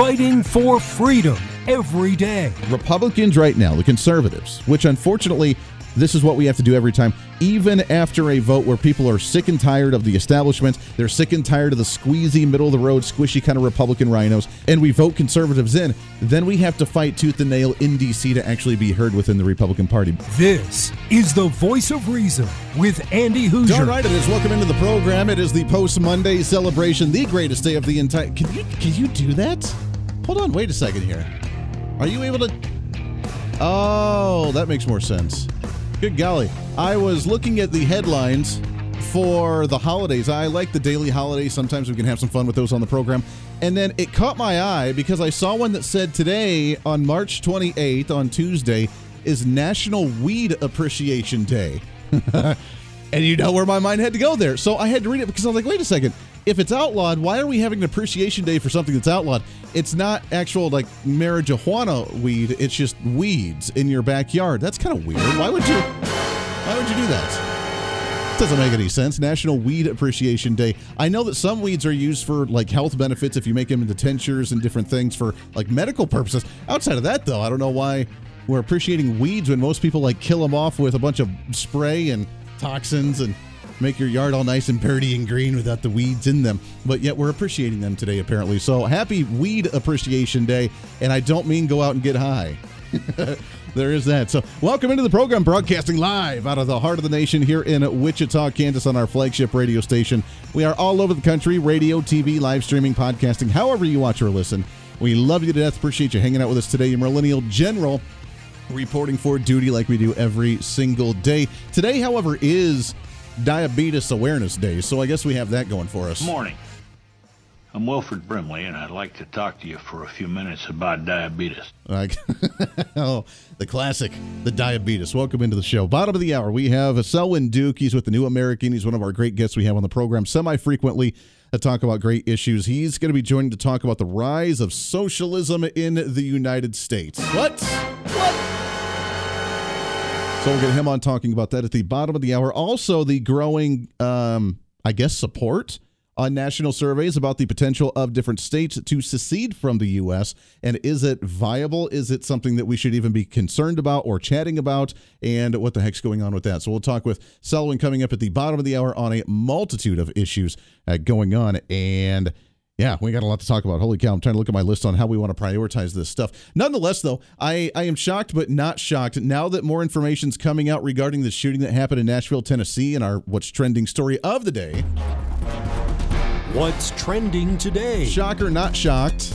fighting for freedom every day. Republicans right now, the conservatives, which unfortunately this is what we have to do every time, even after a vote where people are sick and tired of the establishment. They're sick and tired of the squeezy, middle of the road, squishy kind of Republican rhinos, and we vote conservatives in. Then we have to fight tooth and nail in D.C. to actually be heard within the Republican Party. This is the voice of reason with Andy Hooser. All right, it is. Welcome into the program. It is the post Monday celebration, the greatest day of the entire. Can you can you do that? Hold on, wait a second here. Are you able to? Oh, that makes more sense. Good golly. I was looking at the headlines for the holidays. I like the daily holidays. Sometimes we can have some fun with those on the program. And then it caught my eye because I saw one that said today, on March 28th, on Tuesday, is National Weed Appreciation Day. and you know where my mind had to go there. So I had to read it because I was like, wait a second. If it's outlawed, why are we having an appreciation day for something that's outlawed? It's not actual like marijuana weed, it's just weeds in your backyard. That's kind of weird. Why would you why would you do that? Doesn't make any sense. National Weed Appreciation Day. I know that some weeds are used for like health benefits if you make them into tinctures and different things for like medical purposes. Outside of that though, I don't know why we're appreciating weeds when most people like kill them off with a bunch of spray and toxins and make your yard all nice and pretty and green without the weeds in them. But yet we're appreciating them today, apparently. So happy Weed Appreciation Day. And I don't mean go out and get high. there is that. So, welcome into the program, broadcasting live out of the heart of the nation here in Wichita, Kansas, on our flagship radio station. We are all over the country radio, TV, live streaming, podcasting, however you watch or listen. We love you to death. Appreciate you hanging out with us today. Your Millennial General reporting for duty like we do every single day. Today, however, is Diabetes Awareness Day, so I guess we have that going for us. Morning. I'm Wilford Brimley, and I'd like to talk to you for a few minutes about diabetes. Like, oh, the classic, the diabetes. Welcome into the show. Bottom of the hour, we have Selwyn Duke. He's with the New American. He's one of our great guests we have on the program semi frequently to talk about great issues. He's going to be joining to talk about the rise of socialism in the United States. What? So we'll get him on talking about that at the bottom of the hour. Also, the growing, um, I guess, support on national surveys about the potential of different states to secede from the U.S. And is it viable? Is it something that we should even be concerned about or chatting about? And what the heck's going on with that? So we'll talk with Selwyn coming up at the bottom of the hour on a multitude of issues uh, going on. And yeah, we got a lot to talk about. Holy cow, I'm trying to look at my list on how we want to prioritize this stuff. Nonetheless, though, I, I am shocked but not shocked now that more information is coming out regarding the shooting that happened in Nashville, Tennessee, and our what's trending story of the day. What's trending today? Shocker, not shocked.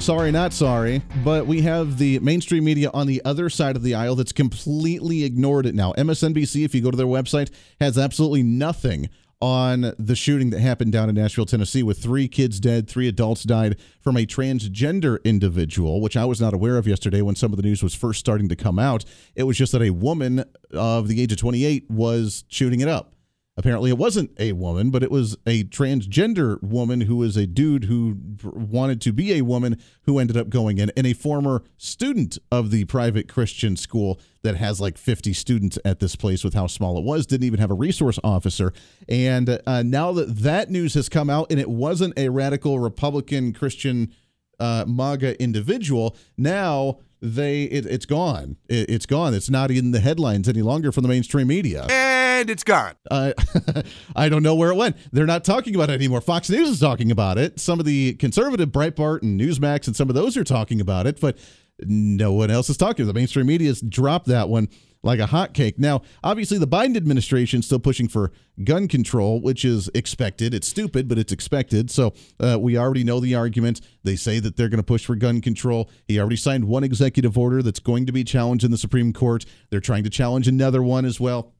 Sorry, not sorry, but we have the mainstream media on the other side of the aisle that's completely ignored it now. MSNBC, if you go to their website, has absolutely nothing on the shooting that happened down in Nashville, Tennessee, with three kids dead, three adults died from a transgender individual, which I was not aware of yesterday when some of the news was first starting to come out. It was just that a woman of the age of 28 was shooting it up. Apparently, it wasn't a woman, but it was a transgender woman who was a dude who wanted to be a woman who ended up going in, and a former student of the private Christian school that has like 50 students at this place with how small it was, didn't even have a resource officer. And uh, now that that news has come out, and it wasn't a radical Republican Christian uh, MAGA individual, now they it, it's gone. It, it's gone. It's not in the headlines any longer from the mainstream media. And it's gone. Uh, I don't know where it went. They're not talking about it anymore. Fox News is talking about it. Some of the conservative Breitbart and Newsmax and some of those are talking about it, but no one else is talking. The mainstream media has dropped that one like a hotcake. Now, obviously, the Biden administration is still pushing for gun control, which is expected. It's stupid, but it's expected. So uh, we already know the argument. They say that they're going to push for gun control. He already signed one executive order that's going to be challenged in the Supreme Court. They're trying to challenge another one as well.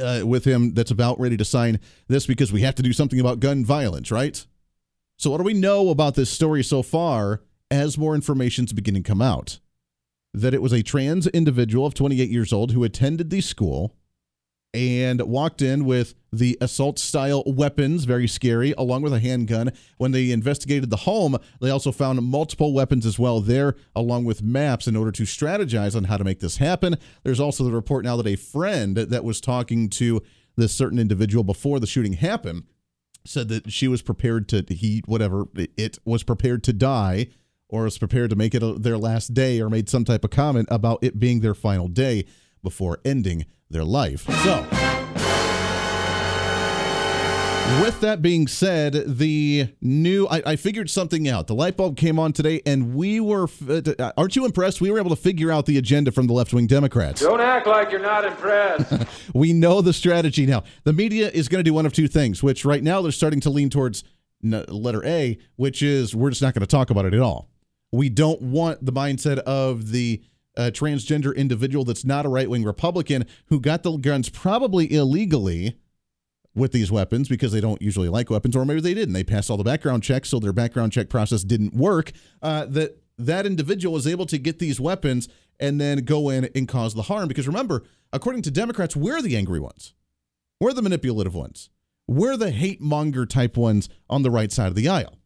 Uh, with him, that's about ready to sign this because we have to do something about gun violence, right? So, what do we know about this story so far as more information's beginning to come out? that it was a trans individual of 28 years old who attended the school and walked in with the assault style weapons, very scary, along with a handgun. When they investigated the home, they also found multiple weapons as well there, along with maps in order to strategize on how to make this happen. There's also the report now that a friend that was talking to this certain individual before the shooting happened said that she was prepared to he whatever it was prepared to die or was prepared to make it a, their last day or made some type of comment about it being their final day before ending their life. So, with that being said, the new I, I, figured something out. The light bulb came on today, and we were. Uh, aren't you impressed? We were able to figure out the agenda from the left wing Democrats. Don't act like you're not impressed. we know the strategy now. The media is going to do one of two things, which right now they're starting to lean towards letter A, which is we're just not going to talk about it at all. We don't want the mindset of the uh, transgender individual that's not a right wing Republican who got the guns probably illegally with these weapons because they don't usually like weapons, or maybe they didn't. They passed all the background checks, so their background check process didn't work. Uh, that that individual was able to get these weapons and then go in and cause the harm. Because remember, according to Democrats, we're the angry ones, we're the manipulative ones, we're the hate monger type ones on the right side of the aisle.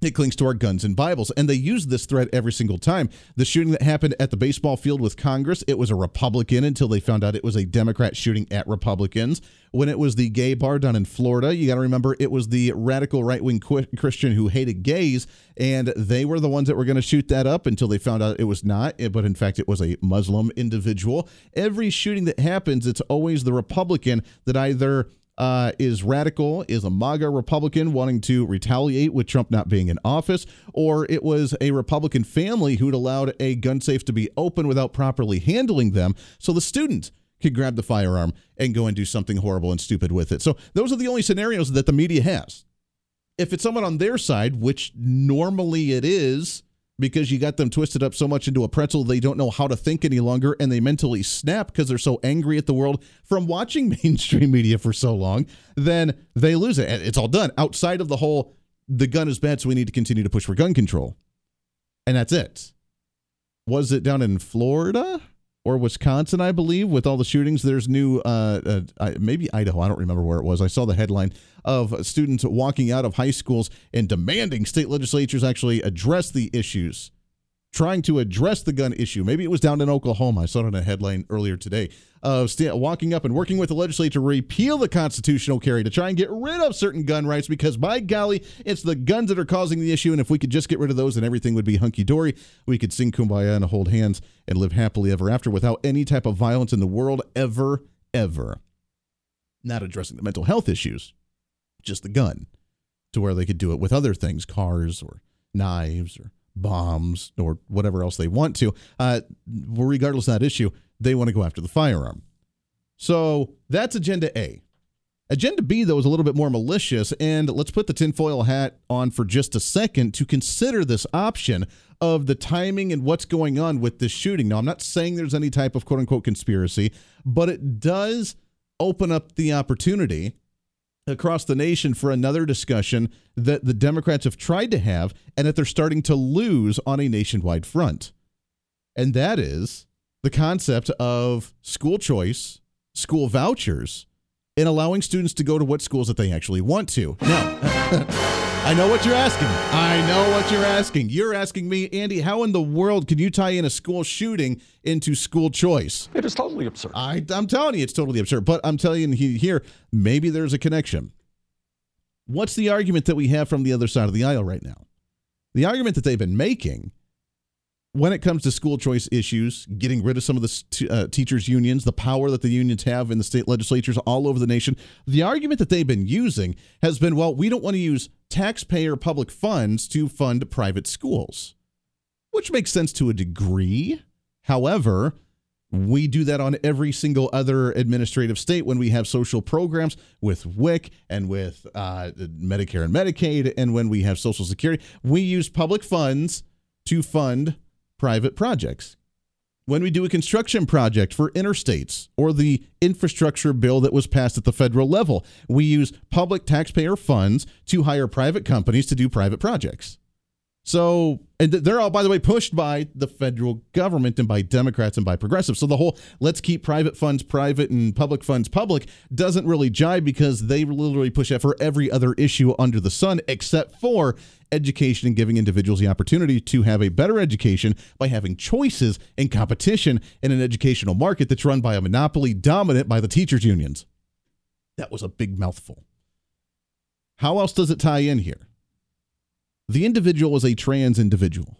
It clings to our guns and Bibles. And they use this threat every single time. The shooting that happened at the baseball field with Congress, it was a Republican until they found out it was a Democrat shooting at Republicans. When it was the gay bar down in Florida, you got to remember it was the radical right wing Christian who hated gays. And they were the ones that were going to shoot that up until they found out it was not. Eh, but in fact, it was a Muslim individual. Every shooting that happens, it's always the Republican that either uh, is radical, is a MAGA Republican wanting to retaliate with Trump not being in office, or it was a Republican family who'd allowed a gun safe to be open without properly handling them. So the student could grab the firearm and go and do something horrible and stupid with it. So those are the only scenarios that the media has. If it's someone on their side, which normally it is, because you got them twisted up so much into a pretzel they don't know how to think any longer and they mentally snap because they're so angry at the world from watching mainstream media for so long, then they lose it. And it's all done outside of the whole the gun is bad, so we need to continue to push for gun control. And that's it. Was it down in Florida? Or Wisconsin, I believe, with all the shootings. There's new, uh, uh, maybe Idaho. I don't remember where it was. I saw the headline of students walking out of high schools and demanding state legislatures actually address the issues trying to address the gun issue. Maybe it was down in Oklahoma. I saw it in a headline earlier today of st- walking up and working with the legislature to repeal the constitutional carry to try and get rid of certain gun rights because, by golly, it's the guns that are causing the issue. And if we could just get rid of those, then everything would be hunky dory. We could sing kumbaya and hold hands and live happily ever after without any type of violence in the world ever, ever. Not addressing the mental health issues, just the gun, to where they could do it with other things, cars or knives or bombs or whatever else they want to. Uh, regardless of that issue, they want to go after the firearm. So that's agenda A. Agenda B, though, is a little bit more malicious, and let's put the tinfoil hat on for just a second to consider this option of the timing and what's going on with this shooting. Now, I'm not saying there's any type of quote unquote conspiracy, but it does open up the opportunity across the nation for another discussion that the Democrats have tried to have and that they're starting to lose on a nationwide front. And that is the concept of school choice, school vouchers, and allowing students to go to what schools that they actually want to. Now, I know what you're asking. I know what you're asking. You're asking me, Andy, how in the world can you tie in a school shooting into school choice? It is totally absurd. I, am telling you, it's totally absurd. But I'm telling you here, maybe there's a connection. What's the argument that we have from the other side of the aisle right now? The argument that they've been making when it comes to school choice issues, getting rid of some of the t- uh, teachers' unions, the power that the unions have in the state legislatures all over the nation, the argument that they've been using has been well, we don't want to use taxpayer public funds to fund private schools, which makes sense to a degree. However, we do that on every single other administrative state when we have social programs with WIC and with uh, Medicare and Medicaid, and when we have Social Security. We use public funds to fund private projects. When we do a construction project for interstates or the infrastructure bill that was passed at the federal level, we use public taxpayer funds to hire private companies to do private projects. So, and they're all, by the way, pushed by the federal government and by Democrats and by progressives. So the whole let's keep private funds private and public funds public doesn't really jibe because they literally push that for every other issue under the sun except for education and giving individuals the opportunity to have a better education by having choices and competition in an educational market that's run by a monopoly dominant by the teachers' unions. That was a big mouthful. How else does it tie in here? The individual was a trans individual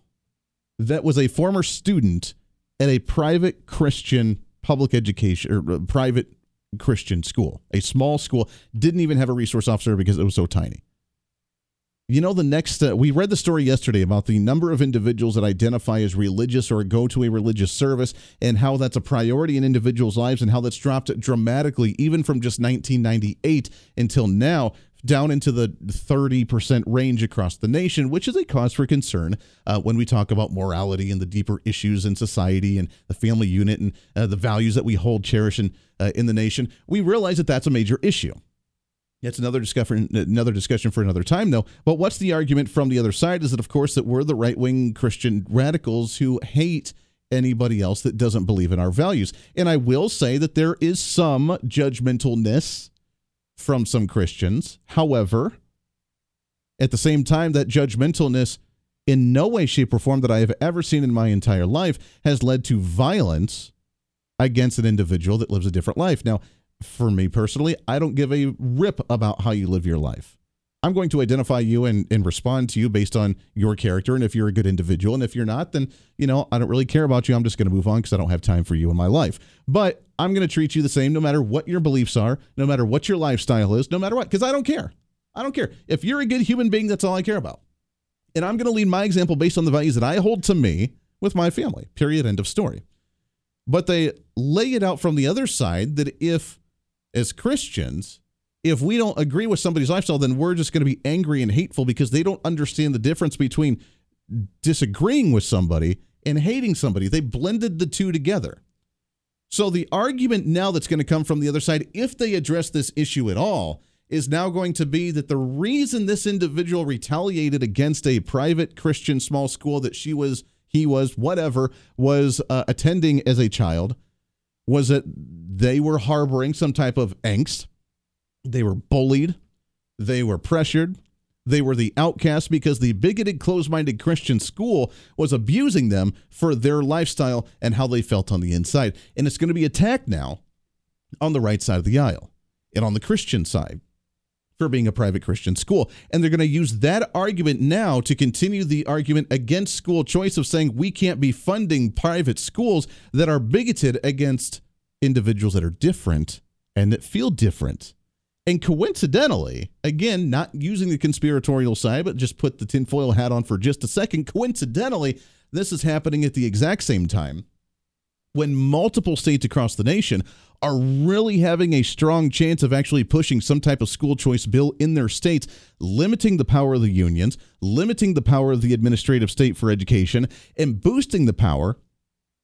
that was a former student at a private Christian public education or uh, private Christian school, a small school, didn't even have a resource officer because it was so tiny. You know, the next, uh, we read the story yesterday about the number of individuals that identify as religious or go to a religious service and how that's a priority in individuals' lives and how that's dropped dramatically, even from just 1998 until now, down into the 30% range across the nation, which is a cause for concern uh, when we talk about morality and the deeper issues in society and the family unit and uh, the values that we hold, cherish in, uh, in the nation. We realize that that's a major issue. That's another discussion, another discussion for another time, though. But what's the argument from the other side? Is that, of course, that we're the right wing Christian radicals who hate anybody else that doesn't believe in our values. And I will say that there is some judgmentalness from some Christians. However, at the same time, that judgmentalness in no way, shape, or form that I have ever seen in my entire life has led to violence against an individual that lives a different life. Now, for me personally, I don't give a rip about how you live your life. I'm going to identify you and, and respond to you based on your character and if you're a good individual. And if you're not, then, you know, I don't really care about you. I'm just going to move on because I don't have time for you in my life. But I'm going to treat you the same no matter what your beliefs are, no matter what your lifestyle is, no matter what, because I don't care. I don't care. If you're a good human being, that's all I care about. And I'm going to lead my example based on the values that I hold to me with my family, period, end of story. But they lay it out from the other side that if as Christians, if we don't agree with somebody's lifestyle, then we're just going to be angry and hateful because they don't understand the difference between disagreeing with somebody and hating somebody. They blended the two together. So the argument now that's going to come from the other side, if they address this issue at all, is now going to be that the reason this individual retaliated against a private Christian small school that she was, he was, whatever, was uh, attending as a child was that they were harboring some type of angst. They were bullied. They were pressured. They were the outcast because the bigoted, closed minded Christian school was abusing them for their lifestyle and how they felt on the inside. And it's going to be attacked now on the right side of the aisle and on the Christian side for being a private Christian school. And they're going to use that argument now to continue the argument against school choice of saying we can't be funding private schools that are bigoted against individuals that are different and that feel different. And coincidentally, again, not using the conspiratorial side, but just put the tinfoil hat on for just a second. Coincidentally, this is happening at the exact same time when multiple states across the nation are really having a strong chance of actually pushing some type of school choice bill in their states, limiting the power of the unions, limiting the power of the administrative state for education, and boosting the power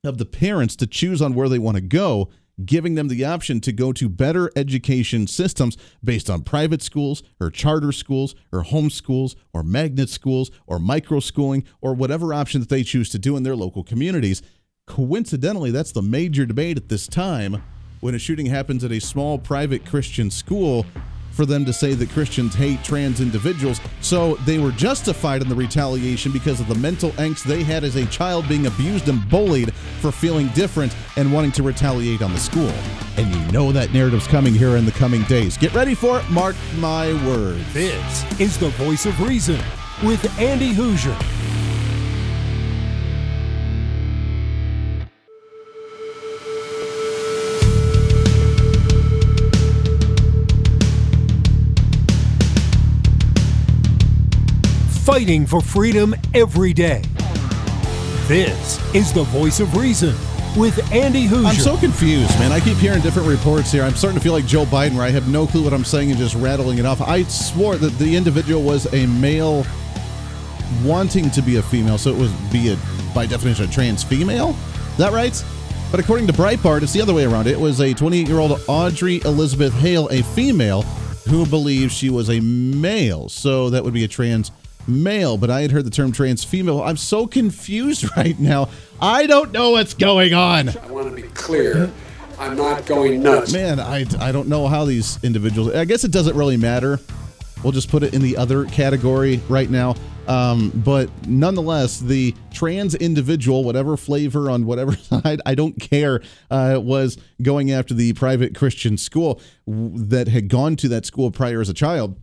of the parents to choose on where they want to go giving them the option to go to better education systems based on private schools or charter schools or home schools or magnet schools or micro schooling or whatever option that they choose to do in their local communities. Coincidentally, that's the major debate at this time when a shooting happens at a small private Christian school for them to say that Christians hate trans individuals. So they were justified in the retaliation because of the mental angst they had as a child being abused and bullied for feeling different and wanting to retaliate on the school. And you know that narrative's coming here in the coming days. Get ready for it. Mark my words. This is the voice of reason with Andy Hooser. Fighting for freedom every day. This is the voice of reason with Andy Hooser. I'm so confused, man. I keep hearing different reports here. I'm starting to feel like Joe Biden, where I have no clue what I'm saying and just rattling it off. I swore that the individual was a male wanting to be a female, so it was be a by definition a trans female. Is that right? But according to Breitbart, it's the other way around. It was a 28 year old Audrey Elizabeth Hale, a female, who believes she was a male. So that would be a trans male, but I had heard the term trans female. I'm so confused right now. I don't know what's going on. I want to be clear. I'm not going nuts. Man, I, I don't know how these individuals. I guess it doesn't really matter. We'll just put it in the other category right now. Um, but nonetheless, the trans individual, whatever flavor on whatever side, I don't care, uh, was going after the private Christian school that had gone to that school prior as a child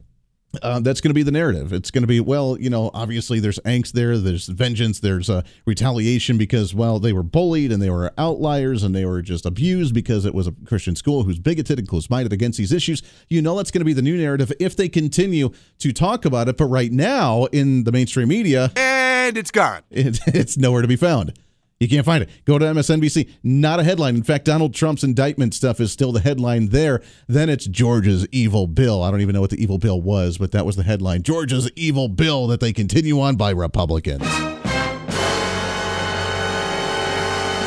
uh, that's going to be the narrative. It's going to be, well, you know, obviously there's angst there, there's vengeance, there's uh, retaliation because, well, they were bullied and they were outliers and they were just abused because it was a Christian school who's bigoted and close minded against these issues. You know, that's going to be the new narrative if they continue to talk about it. But right now in the mainstream media, and it's gone. It, it's nowhere to be found. You can't find it. Go to MSNBC. Not a headline. In fact, Donald Trump's indictment stuff is still the headline there. Then it's Georgia's evil bill. I don't even know what the evil bill was, but that was the headline. Georgia's evil bill that they continue on by Republicans.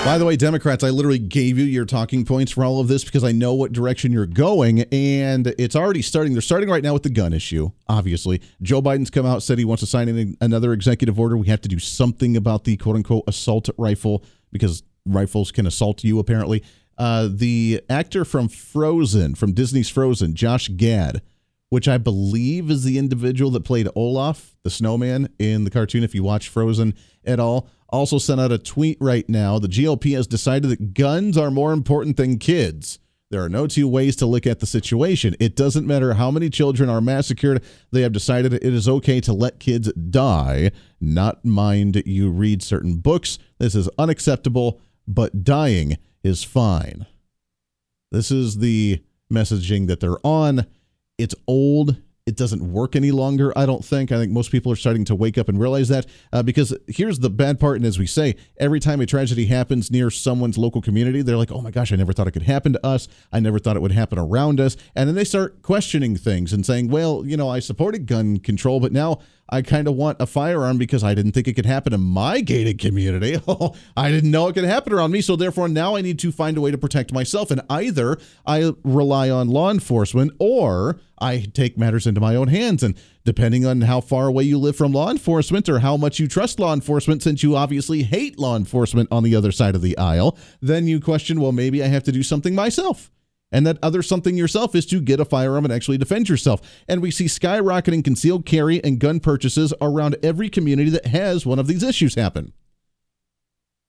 By the way, Democrats, I literally gave you your talking points for all of this because I know what direction you're going, and it's already starting. They're starting right now with the gun issue, obviously. Joe Biden's come out, said he wants to sign in another executive order. We have to do something about the quote unquote assault rifle because rifles can assault you, apparently. Uh, the actor from Frozen, from Disney's Frozen, Josh Gad, which I believe is the individual that played Olaf, the snowman, in the cartoon, if you watch Frozen at all also sent out a tweet right now. The GOP has decided that guns are more important than kids. There are no two ways to look at the situation. It doesn't matter how many children are massacred. They have decided it is okay to let kids die, not mind you read certain books. This is unacceptable, but dying is fine. This is the messaging that they're on. It's old it doesn't work any longer. I don't think. I think most people are starting to wake up and realize that uh, because here's the bad part. And as we say, every time a tragedy happens near someone's local community, they're like, oh my gosh, I never thought it could happen to us. I never thought it would happen around us. And then they start questioning things and saying, well, you know, I supported gun control, but now I kind of want a firearm because I didn't think it could happen in my gated community. Oh, I didn't know it could happen around me. So therefore, now I need to find a way to protect myself. And either I rely on law enforcement or I take matters into my own hands. And depending on how far away you live from law enforcement or how much you trust law enforcement, since you obviously hate law enforcement on the other side of the aisle, then you question, well, maybe I have to do something myself. And that other something yourself is to get a firearm and actually defend yourself. And we see skyrocketing concealed carry and gun purchases around every community that has one of these issues happen.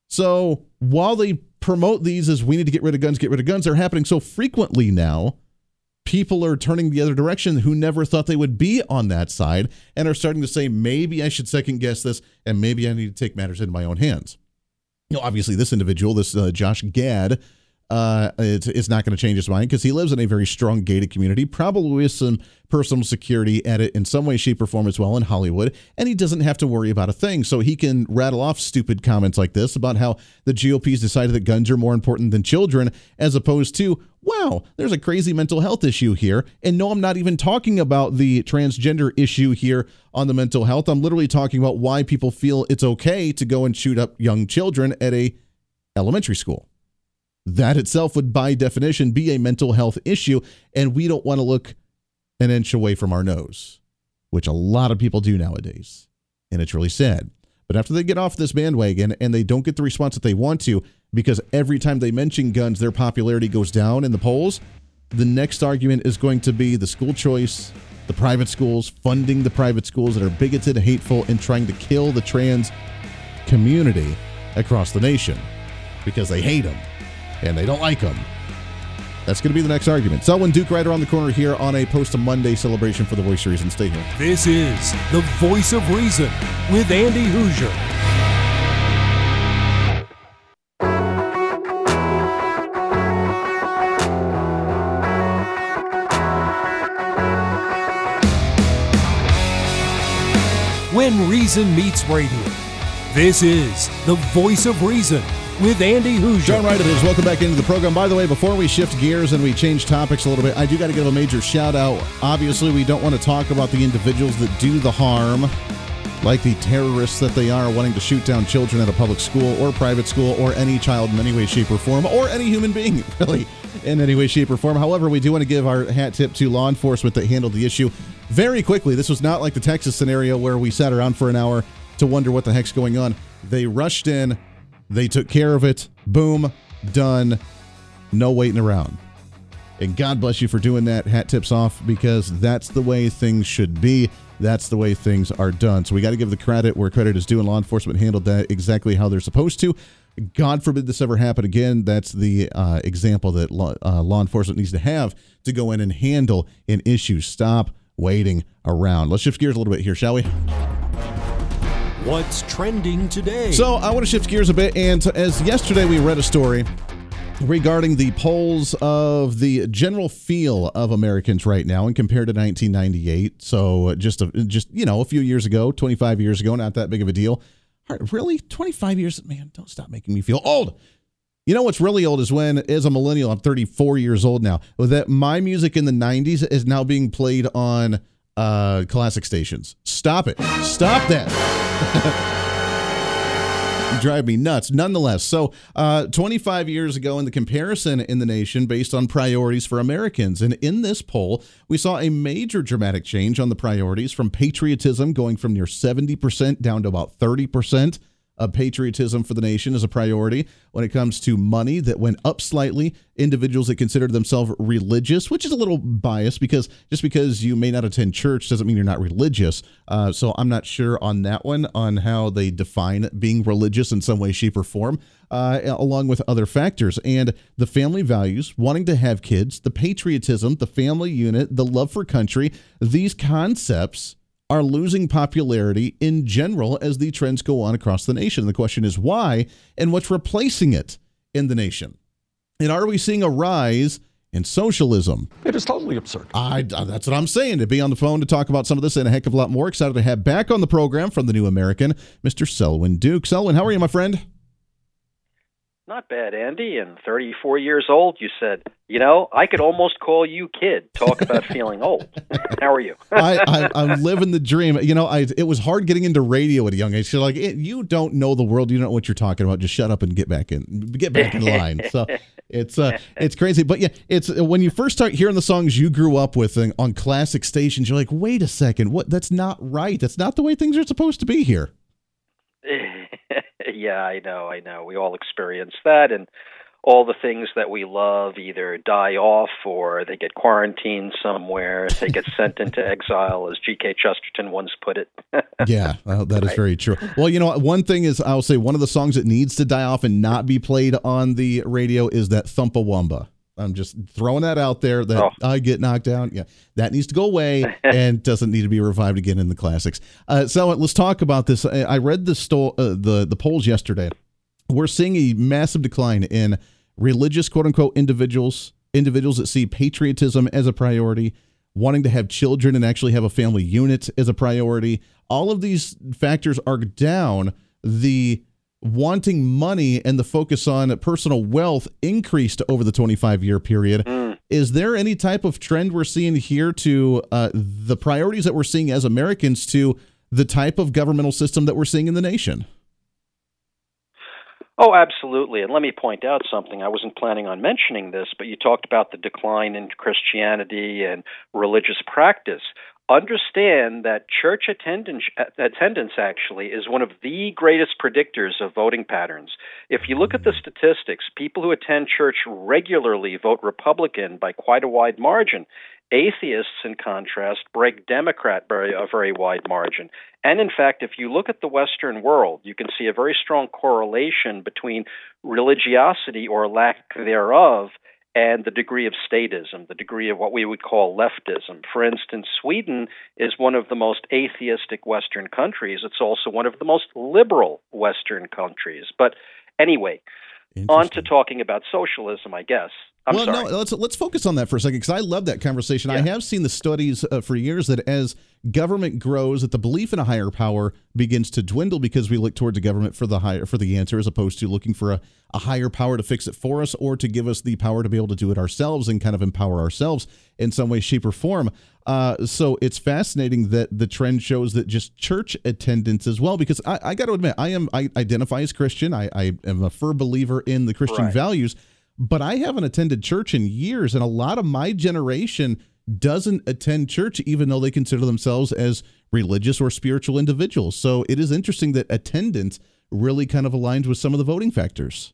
So while they promote these as we need to get rid of guns, get rid of guns, they're happening so frequently now. People are turning the other direction who never thought they would be on that side and are starting to say, maybe I should second guess this and maybe I need to take matters into my own hands. You know, obviously, this individual, this uh, Josh Gad, uh, it's, it's not going to change his mind because he lives in a very strong gated community, probably with some personal security at it in some way, shape, or form as well in Hollywood. And he doesn't have to worry about a thing. So he can rattle off stupid comments like this about how the GOP's decided that guns are more important than children, as opposed to, wow, there's a crazy mental health issue here. And no, I'm not even talking about the transgender issue here on the mental health. I'm literally talking about why people feel it's okay to go and shoot up young children at a elementary school that itself would, by definition, be a mental health issue. And we don't want to look an inch away from our nose, which a lot of people do nowadays. And it's really sad. But after they get off this bandwagon and they don't get the response that they want to, because every time they mention guns, their popularity goes down in the polls, the next argument is going to be the school choice, the private schools, funding the private schools that are bigoted, hateful, and trying to kill the trans community across the nation because they hate them and they don't like them. That's going to be the next argument. Selwyn Duke right around the corner here on a post Monday celebration for the Voice of Reason. Stay here. This is the Voice of Reason with Andy Hooser. When Reason meets radio, this is the Voice of Reason with Andy Hooser. John Wright it is. Welcome back into the program. By the way, before we shift gears and we change topics a little bit, I do got to give a major shout out. Obviously, we don't want to talk about the individuals that do the harm, like the terrorists that they are, wanting to shoot down children at a public school or private school or any child in any way, shape, or form, or any human being, really, in any way, shape, or form. However, we do want to give our hat tip to law enforcement that handled the issue very quickly. This was not like the Texas scenario where we sat around for an hour to wonder what the heck's going on. They rushed in they took care of it. Boom, done. No waiting around. And God bless you for doing that. Hat tips off because that's the way things should be. That's the way things are done. So we got to give the credit where credit is due, and law enforcement handled that exactly how they're supposed to. God forbid this ever happen again. That's the uh, example that law, uh, law enforcement needs to have to go in and handle an issue. Stop waiting around. Let's shift gears a little bit here, shall we? What's trending today? So I want to shift gears a bit, and as yesterday we read a story regarding the polls of the general feel of Americans right now and compared to 1998. So just a, just you know a few years ago, 25 years ago, not that big of a deal. Really, 25 years, man, don't stop making me feel old. You know what's really old is when, as a millennial, I'm 34 years old now, that my music in the 90s is now being played on uh, classic stations. Stop it. Stop that. drive me nuts. Nonetheless, so uh, 25 years ago, in the comparison in the nation based on priorities for Americans, and in this poll, we saw a major dramatic change on the priorities from patriotism going from near 70% down to about 30% of patriotism for the nation is a priority. When it comes to money, that went up slightly. Individuals that consider themselves religious, which is a little biased because just because you may not attend church doesn't mean you're not religious. Uh, so I'm not sure on that one on how they define being religious in some way, shape, or form. Uh, along with other factors. And the family values, wanting to have kids, the patriotism, the family unit, the love for country, these concepts are losing popularity in general as the trends go on across the nation. The question is why and what's replacing it in the nation? And are we seeing a rise in socialism? It is totally absurd. I, uh, that's what I'm saying. To be on the phone to talk about some of this and a heck of a lot more. Excited to have back on the program from the New American, Mr. Selwyn Duke. Selwyn, how are you, my friend? Not bad, Andy. And 34 years old, you said, you know, I could almost call you kid. Talk about feeling old. How are you? I, I, am living the dream. You know, I, it was hard getting into radio at a young age. So like, it, you don't know the world. You don't know what you're talking about. Just shut up and get back in, get back in line. So it's, uh, it's crazy. But yeah, it's when you first start hearing the songs you grew up with on classic stations, you're like, wait a second, what? That's not right. That's not the way things are supposed to be here. yeah, I know, I know. We all experience that, and all the things that we love either die off or they get quarantined somewhere. They get sent into exile, as G.K. Chesterton once put it. yeah, well, that is very true. Well, you know, one thing is, I'll say one of the songs that needs to die off and not be played on the radio is that Chumbawamba. I'm just throwing that out there that oh. I get knocked down. Yeah, that needs to go away and doesn't need to be revived again in the classics. Uh, so let's talk about this. I read the sto- uh, the the polls yesterday. We're seeing a massive decline in religious quote unquote individuals, individuals that see patriotism as a priority, wanting to have children and actually have a family unit as a priority. All of these factors are down. The wanting money and the focus on personal wealth increased over the 25 year period. Mm. Is there any type of trend we're seeing here to uh, the priorities that we're seeing as Americans to the type of governmental system that we're seeing in the nation? Oh, absolutely. And let me point out something. I wasn't planning on mentioning this, but you talked about the decline in Christianity and religious practice understand that church attendance attendance actually is one of the greatest predictors of voting patterns. If you look at the statistics, people who attend church regularly vote Republican by quite a wide margin. Atheists, in contrast, break Democrat by a very wide margin. And in fact, if you look at the Western world, you can see a very strong correlation between religiosity or lack thereof and the degree of statism, the degree of what we would call leftism. For instance, Sweden is one of the most atheistic Western countries. It's also one of the most liberal Western countries. But anyway, on to talking about socialism, I guess. I'm well, sorry. no, let's let's focus on that for a second because I love that conversation. Yeah. I have seen the studies uh, for years that as government grows, that the belief in a higher power begins to dwindle because we look towards the government for the higher for the answer, as opposed to looking for a, a higher power to fix it for us or to give us the power to be able to do it ourselves and kind of empower ourselves in some way, shape, or form. Uh, so it's fascinating that the trend shows that just church attendance as well. Because I, I got to admit, I am I identify as Christian. I, I am a firm believer in the Christian right. values but I haven't attended church in years, and a lot of my generation doesn't attend church, even though they consider themselves as religious or spiritual individuals. So it is interesting that attendance really kind of aligns with some of the voting factors.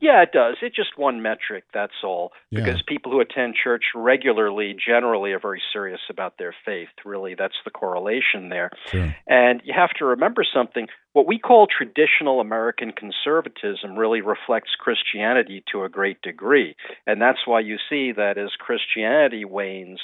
Yeah, it does. It's just one metric, that's all. Yeah. Because people who attend church regularly generally are very serious about their faith. Really, that's the correlation there. Sure. And you have to remember something. What we call traditional American conservatism really reflects Christianity to a great degree. And that's why you see that as Christianity wanes,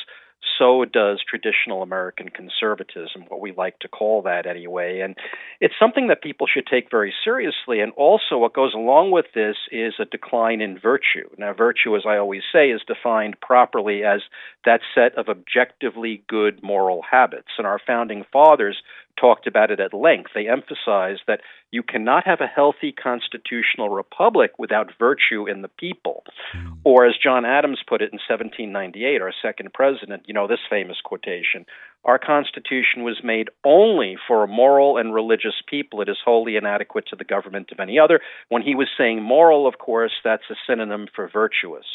so does traditional American conservatism, what we like to call that anyway. And it's something that people should take very seriously. And also, what goes along with this is a decline in virtue. Now, virtue, as I always say, is defined properly as that set of objectively good moral habits. And our founding fathers talked about it at length. They emphasized that you cannot have a healthy constitutional republic without virtue in the people. Mm. Or, as John Adams put it in 1798, our second president, you know, this famous quotation Our Constitution was made only for a moral and religious people. It is wholly inadequate to the government of any other. When he was saying moral, of course, that's a synonym for virtuous.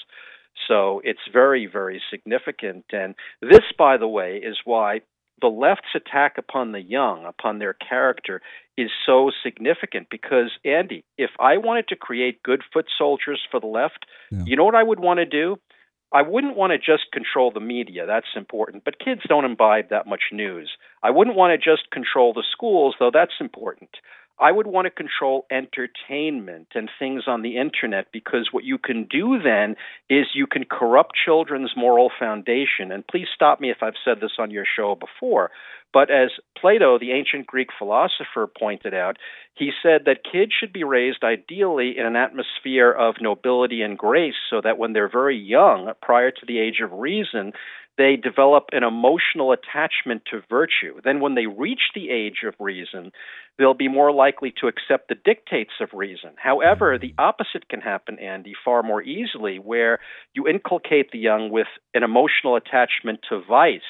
So it's very, very significant. And this, by the way, is why the left's attack upon the young, upon their character, is so significant because, Andy, if I wanted to create good foot soldiers for the left, yeah. you know what I would want to do? I wouldn't want to just control the media. That's important. But kids don't imbibe that much news. I wouldn't want to just control the schools, though that's important. I would want to control entertainment and things on the internet because what you can do then is you can corrupt children's moral foundation. And please stop me if I've said this on your show before. But as Plato, the ancient Greek philosopher, pointed out, he said that kids should be raised ideally in an atmosphere of nobility and grace so that when they're very young, prior to the age of reason, they develop an emotional attachment to virtue. Then, when they reach the age of reason, they'll be more likely to accept the dictates of reason. However, mm-hmm. the opposite can happen, Andy, far more easily, where you inculcate the young with an emotional attachment to vice.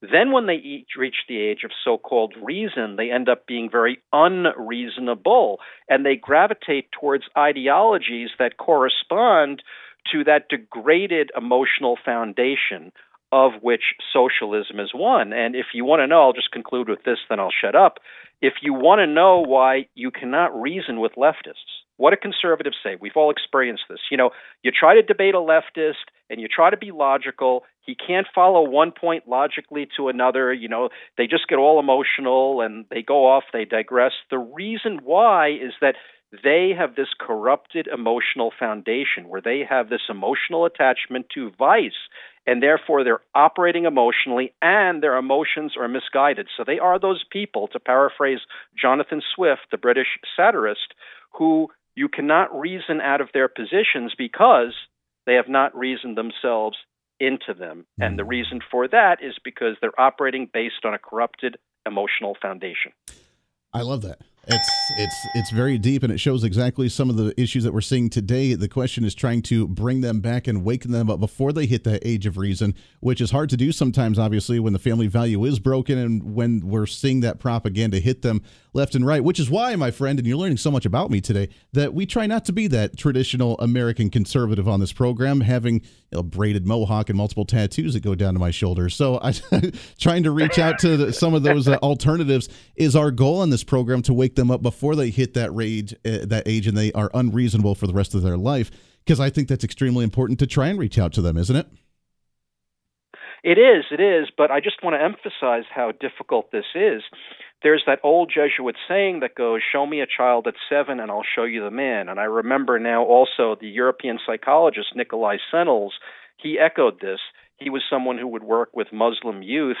Then, when they reach the age of so called reason, they end up being very unreasonable and they gravitate towards ideologies that correspond to that degraded emotional foundation of which socialism is one. And if you want to know, I'll just conclude with this, then I'll shut up. If you want to know why you cannot reason with leftists, what do conservatives say? We've all experienced this. You know, you try to debate a leftist and you try to be logical. He can't follow one point logically to another. You know, they just get all emotional and they go off, they digress. The reason why is that they have this corrupted emotional foundation where they have this emotional attachment to vice and therefore they're operating emotionally and their emotions are misguided. So they are those people, to paraphrase Jonathan Swift, the British satirist, who you cannot reason out of their positions because they have not reasoned themselves into them. And the mm. reason for that is because they're operating based on a corrupted emotional foundation. I love that. It's it's it's very deep and it shows exactly some of the issues that we're seeing today. The question is trying to bring them back and waken them up before they hit the age of reason, which is hard to do sometimes obviously when the family value is broken and when we're seeing that propaganda hit them left and right, which is why my friend and you're learning so much about me today that we try not to be that traditional American conservative on this program having know, braided mohawk and multiple tattoos that go down to my shoulders. So I trying to reach out to the, some of those uh, alternatives is our goal in this program to wake them up before they hit that rage, uh, that age, and they are unreasonable for the rest of their life. Because I think that's extremely important to try and reach out to them, isn't it? It is, it is, but I just want to emphasize how difficult this is. There's that old Jesuit saying that goes, Show me a child at seven and I'll show you the man. And I remember now also the European psychologist Nicolai Sennels, he echoed this. He was someone who would work with Muslim youth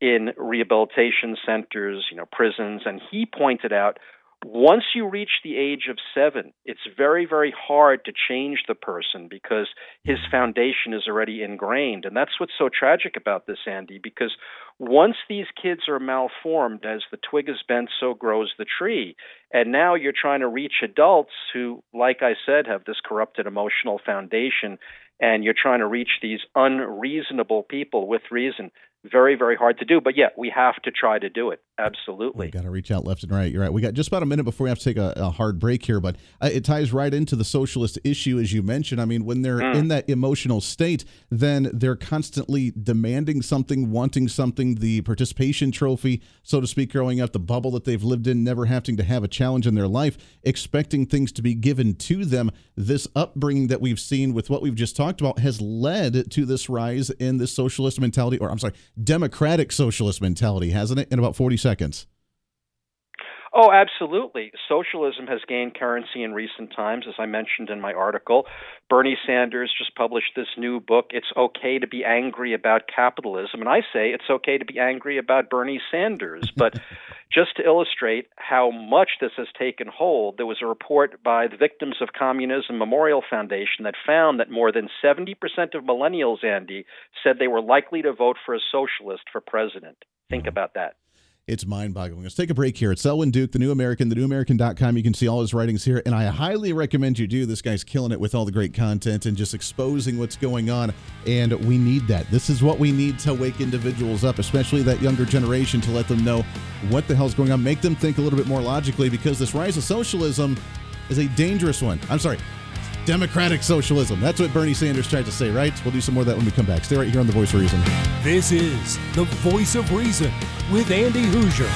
in rehabilitation centers, you know, prisons, and he pointed out once you reach the age of seven, it's very, very hard to change the person because his foundation is already ingrained. And that's what's so tragic about this, Andy, because once these kids are malformed, as the twig is bent, so grows the tree. And now you're trying to reach adults who, like I said, have this corrupted emotional foundation, and you're trying to reach these unreasonable people with reason very, very hard to do. But yeah, we have to try to do it. Absolutely. We got to reach out left and right. You're right. We got just about a minute before we have to take a, a hard break here, but uh, it ties right into the socialist issue, as you mentioned. I mean, when they're mm. in that emotional state, then they're constantly demanding something, wanting something, the participation trophy, so to speak, growing up, the bubble that they've lived in, never having to have a challenge in their life, expecting things to be given to them. This upbringing that we've seen with what we've just talked about has led to this rise in this socialist mentality, or I'm sorry, democratic socialist mentality, hasn't it? In about 40 seconds. Oh, absolutely. Socialism has gained currency in recent times, as I mentioned in my article. Bernie Sanders just published this new book, It's Okay to Be Angry About Capitalism. And I say it's okay to be angry about Bernie Sanders. But just to illustrate how much this has taken hold, there was a report by the Victims of Communism Memorial Foundation that found that more than 70% of millennials, Andy, said they were likely to vote for a socialist for president. Think about that. It's mind boggling. Let's take a break here. It's Selwyn Duke, the New American, thenewamerican.com. You can see all his writings here, and I highly recommend you do. This guy's killing it with all the great content and just exposing what's going on. And we need that. This is what we need to wake individuals up, especially that younger generation, to let them know what the hell's going on. Make them think a little bit more logically because this rise of socialism is a dangerous one. I'm sorry, democratic socialism. That's what Bernie Sanders tried to say, right? We'll do some more of that when we come back. Stay right here on The Voice of Reason. This is The Voice of Reason with Andy Hooser.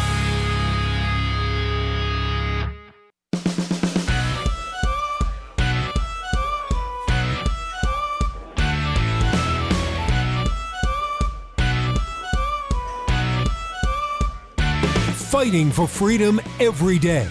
Fighting for freedom every day.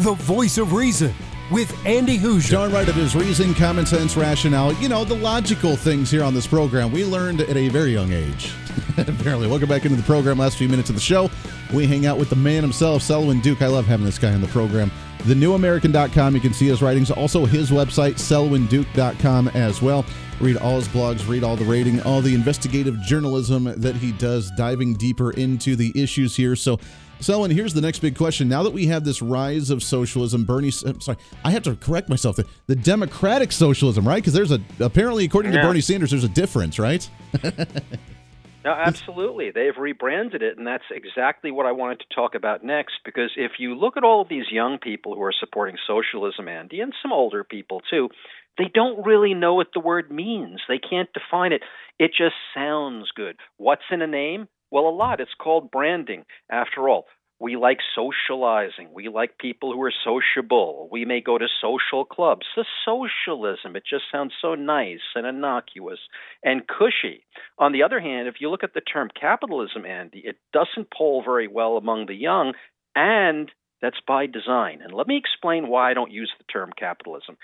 The Voice of Reason with Andy Hooser. Darn right, it is reason, common sense, rationale. You know, the logical things here on this program we learned at a very young age. Apparently. Welcome back into the program. Last few minutes of the show, we hang out with the man himself, Selwyn Duke. I love having this guy on the program. TheNewAmerican.com. You can see his writings. Also, his website, SelwynDuke.com, as well. Read all his blogs, read all the rating, all the investigative journalism that he does, diving deeper into the issues here. So, Selwyn, here's the next big question. Now that we have this rise of socialism, Bernie, I'm sorry, I have to correct myself. The, the democratic socialism, right? Because there's a, apparently, according Yeah. to Bernie Sanders, there's a difference, right? No, absolutely. They've rebranded it, and that's exactly what I wanted to talk about next. Because if you look at all of these young people who are supporting socialism, Andy, and some older people too, they don't really know what the word means. They can't define it. It just sounds good. What's in a name? Well, a lot. It's called branding. After all, we like socializing. We like people who are sociable. We may go to social clubs. The socialism, it just sounds so nice and innocuous and cushy. On the other hand, if you look at the term capitalism, Andy, it doesn't poll very well among the young, and that's by design. And let me explain why I don't use the term capitalism.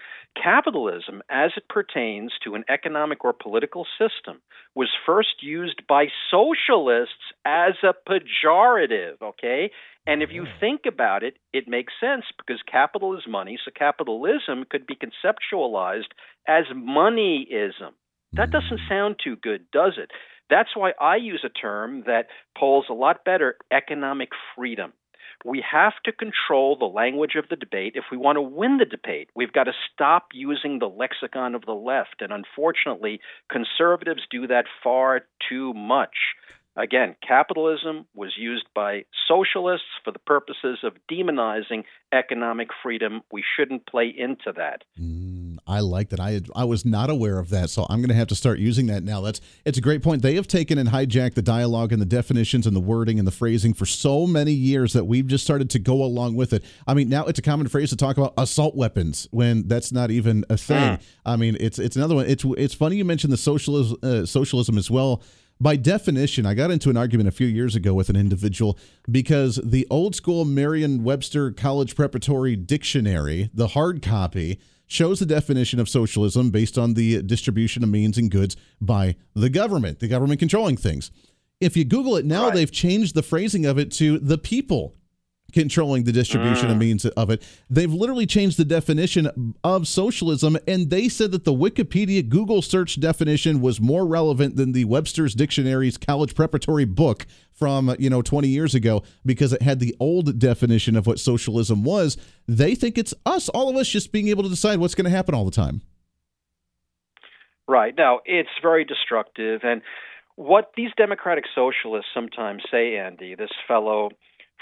Capitalism, as it pertains to an economic or political system, was first used by socialists as a pejorative, okay? And if you mm. think about it, it makes sense because capital is money, so capitalism could be conceptualized as moneyism. That mm. doesn't sound too good, does it? That's why I use a term that polls a lot better economic freedom. We have to control the language of the debate if we want to win the debate. We've got to stop using the lexicon of the left. And unfortunately, conservatives do that far too much. Again, capitalism was used by socialists for the purposes of demonizing economic freedom. We shouldn't play into that. Mm, I like that. I had, I was not aware of that, so I'm going to have to start using that now. That's it's a great point. They have taken and hijacked the dialogue and the definitions and the wording and the phrasing for so many years that we've just started to go along with it. I mean, now it's a common phrase to talk about assault weapons when that's not even a thing. I mean, it's it's another one. It's it's funny you mentioned the socialism uh, socialism as well. By definition, I got into an argument a few years ago with an individual because the old school Merriam Webster College Preparatory Dictionary, the hard copy, shows the definition of socialism based on the distribution of means and goods by the government, the government controlling things. If you Google it now, Right. they've changed the phrasing of it to the people controlling the distribution of mm. means of it. They've literally changed the definition of socialism, and they said that the Wikipedia Google search definition was more relevant than the Webster's Dictionary's college preparatory book from you know 20 years ago because it had the old definition of what socialism was. They think it's us, all of us, just being able to decide what's going to happen all the time. Right. Now, it's very destructive. And what these democratic socialists sometimes say, Andy, this fellow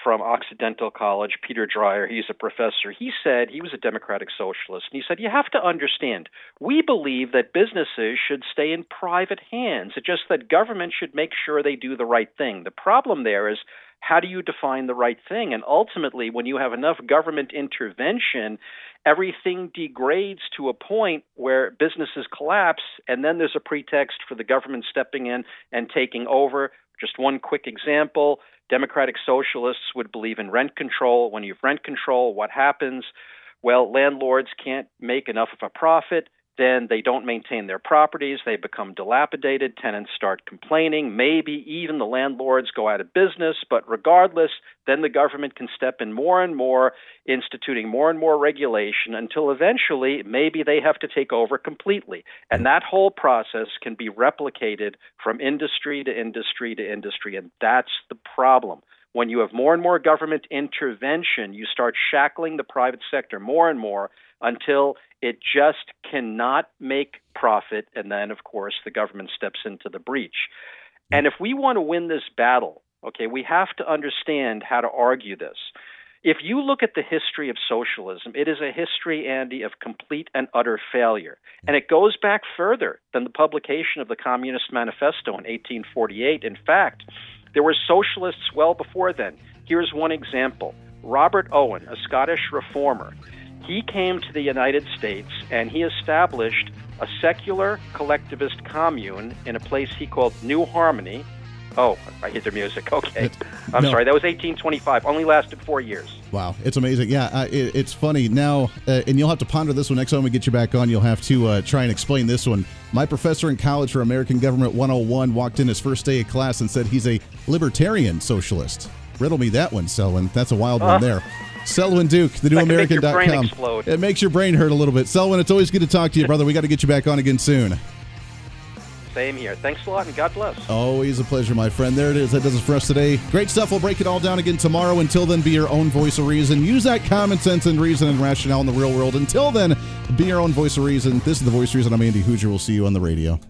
from Occidental College, Peter Dreier, he's a professor. He said he was a democratic socialist. And he said, You have to understand, we believe that businesses should stay in private hands. It's just that government should make sure they do the right thing. The problem there is how do you define the right thing? And ultimately, when you have enough government intervention, everything degrades to a point where businesses collapse, and then there's a pretext for the government stepping in and taking over. Just one quick example Democratic socialists would believe in rent control. When you have rent control, what happens? Well, landlords can't make enough of a profit then they don't maintain their properties, they become dilapidated, tenants start complaining, maybe even the landlords go out of business, but regardless, then the government can step in more and more, instituting more and more regulation until eventually maybe they have to take over completely. And that whole process can be replicated from industry to industry to industry, and that's the problem. When you have more and more government intervention, you start shackling the private sector more and more until it just cannot make profit. And then, of course, the government steps into the breach. And if we want to win this battle, okay, we have to understand how to argue this. If you look at the history of socialism, it is a history, Andy, of complete and utter failure. And it goes back further than the publication of the Communist Manifesto in 1848. In fact, there were socialists well before then. Here's one example Robert Owen, a Scottish reformer. He came to the United States and he established a secular collectivist commune in a place he called New Harmony. Oh, I hit their music. Okay. I'm no. sorry. That was 1825. Only lasted four years. Wow. It's amazing. Yeah. Uh, it, it's funny now, uh, and you'll have to ponder this one next time we get you back on. You'll have to uh, try and explain this one. My professor in college for American Government 101 walked in his first day of class and said he's a libertarian socialist. Riddle me that one, Selwyn. That's a wild one uh. there. Selwyn Duke, the new American.com. It makes your brain hurt a little bit. Selwyn, it's always good to talk to you, brother. We got to get you back on again soon. Same here. Thanks a lot, and God bless. Always a pleasure, my friend. There it is. That does it for us today. Great stuff. We'll break it all down again tomorrow. Until then, be your own voice of reason. Use that common sense and reason and rationale in the real world. Until then, be your own voice of reason. This is the voice of reason. I'm Andy Hooser. We'll see you on the radio.